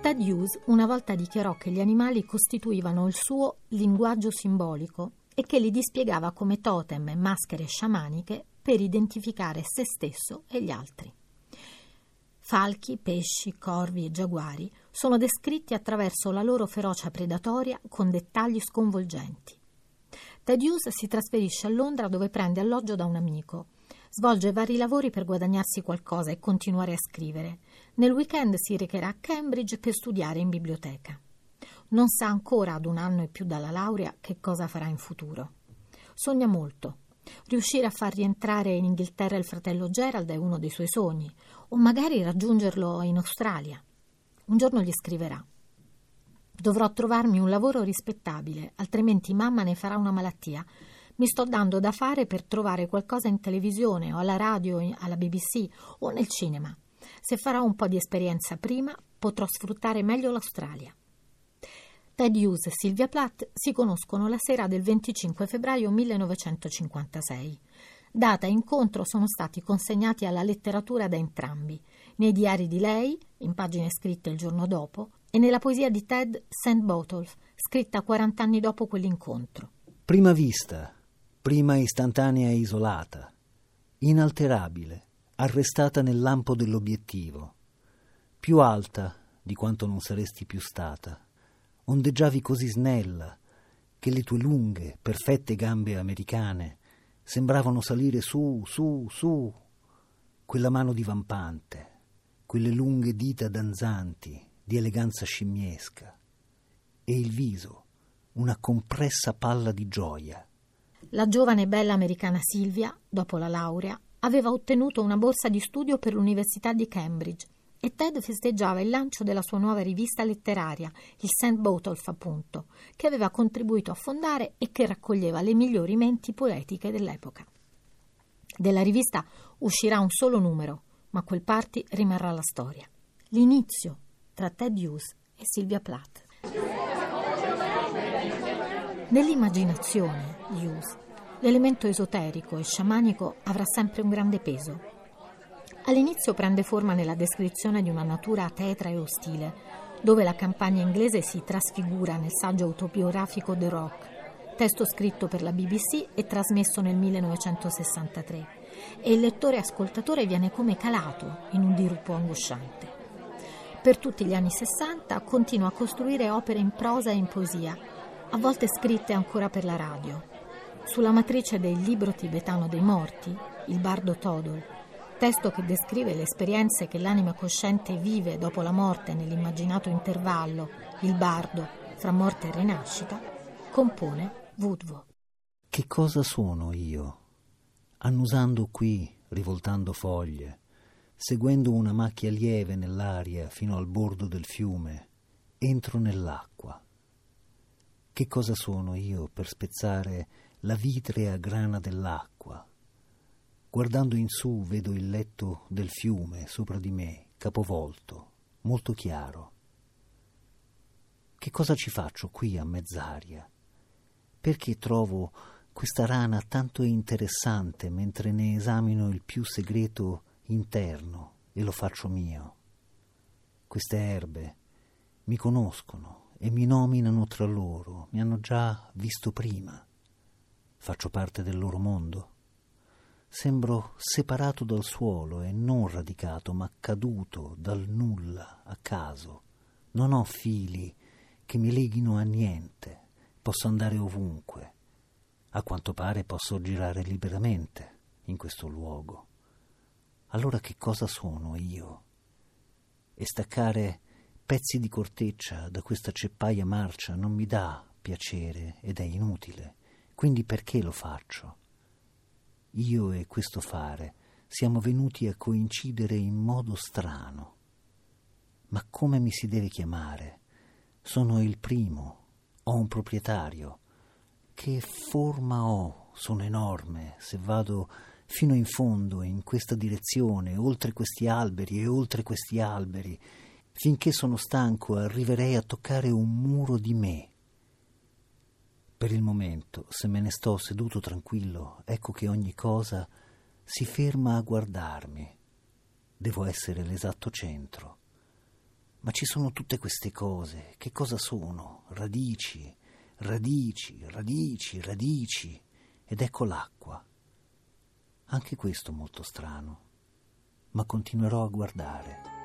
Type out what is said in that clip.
Ted Hughes una volta dichiarò che gli animali costituivano il suo linguaggio simbolico e che li dispiegava come totem e maschere sciamaniche per identificare se stesso e gli altri. Falchi, pesci, corvi e giaguari sono descritti attraverso la loro ferocia predatoria con dettagli sconvolgenti. Ted Hughes si trasferisce a Londra dove prende alloggio da un amico. Svolge vari lavori per guadagnarsi qualcosa e continuare a scrivere. Nel weekend si recherà a Cambridge per studiare in biblioteca. Non sa ancora ad un anno e più dalla laurea che cosa farà in futuro. Sogna molto. Riuscire a far rientrare in Inghilterra il fratello Gerald è uno dei suoi sogni, o magari raggiungerlo in Australia. Un giorno gli scriverà. Dovrò trovarmi un lavoro rispettabile, altrimenti mamma ne farà una malattia. Mi sto dando da fare per trovare qualcosa in televisione o alla radio, alla BBC o nel cinema. Se farò un po' di esperienza prima, potrò sfruttare meglio l'Australia. Ted Hughes e Sylvia Plath si conoscono la sera del 25 febbraio 1956. Data e incontro sono stati consegnati alla letteratura da entrambi, nei diari di lei, in pagine scritte il giorno dopo, e nella poesia di Ted St. Botolph, scritta 40 anni dopo quell'incontro. Prima vista, prima istantanea e isolata, inalterabile, arrestata nel lampo dell'obiettivo, più alta di quanto non saresti più stata ondeggiavi così snella che le tue lunghe, perfette gambe americane sembravano salire su, su, su, quella mano divampante, quelle lunghe dita danzanti di eleganza scimmiesca, e il viso, una compressa palla di gioia. La giovane bella americana Silvia, dopo la laurea, aveva ottenuto una borsa di studio per l'Università di Cambridge e Ted festeggiava il lancio della sua nuova rivista letteraria, il St. Botolph appunto, che aveva contribuito a fondare e che raccoglieva le migliori menti poetiche dell'epoca. Della rivista uscirà un solo numero, ma quel party rimarrà la storia. L'inizio tra Ted Hughes e Sylvia Plath. Nell'immaginazione Hughes, l'elemento esoterico e sciamanico avrà sempre un grande peso All'inizio prende forma nella descrizione di una natura tetra e ostile, dove la campagna inglese si trasfigura nel saggio autobiografico The Rock, testo scritto per la BBC e trasmesso nel 1963, e il lettore ascoltatore viene come calato in un dirupo angosciante. Per tutti gli anni 60 continua a costruire opere in prosa e in poesia, a volte scritte ancora per la radio. Sulla matrice del libro tibetano dei morti, il bardo Todol, testo che descrive le esperienze che l'anima cosciente vive dopo la morte nell'immaginato intervallo, il bardo, fra morte e rinascita, compone Woodvo. Che cosa sono io? Annusando qui, rivoltando foglie, seguendo una macchia lieve nell'aria fino al bordo del fiume, entro nell'acqua. Che cosa sono io per spezzare la vitrea grana dell'acqua? Guardando in su vedo il letto del fiume sopra di me, capovolto, molto chiaro. Che cosa ci faccio qui a mezz'aria? Perché trovo questa rana tanto interessante mentre ne esamino il più segreto interno e lo faccio mio? Queste erbe mi conoscono e mi nominano tra loro, mi hanno già visto prima. Faccio parte del loro mondo. Sembro separato dal suolo e non radicato, ma caduto dal nulla a caso. Non ho fili che mi leghino a niente. Posso andare ovunque. A quanto pare posso girare liberamente in questo luogo. Allora che cosa sono io? E staccare pezzi di corteccia da questa ceppaia marcia non mi dà piacere ed è inutile. Quindi perché lo faccio? io e questo fare siamo venuti a coincidere in modo strano. Ma come mi si deve chiamare? Sono il primo, ho un proprietario. Che forma ho? Sono enorme, se vado fino in fondo, in questa direzione, oltre questi alberi e oltre questi alberi, finché sono stanco arriverei a toccare un muro di me per il momento, se me ne sto seduto tranquillo, ecco che ogni cosa si ferma a guardarmi. Devo essere l'esatto centro. Ma ci sono tutte queste cose. Che cosa sono? Radici, radici, radici, radici. Ed ecco l'acqua. Anche questo molto strano. Ma continuerò a guardare.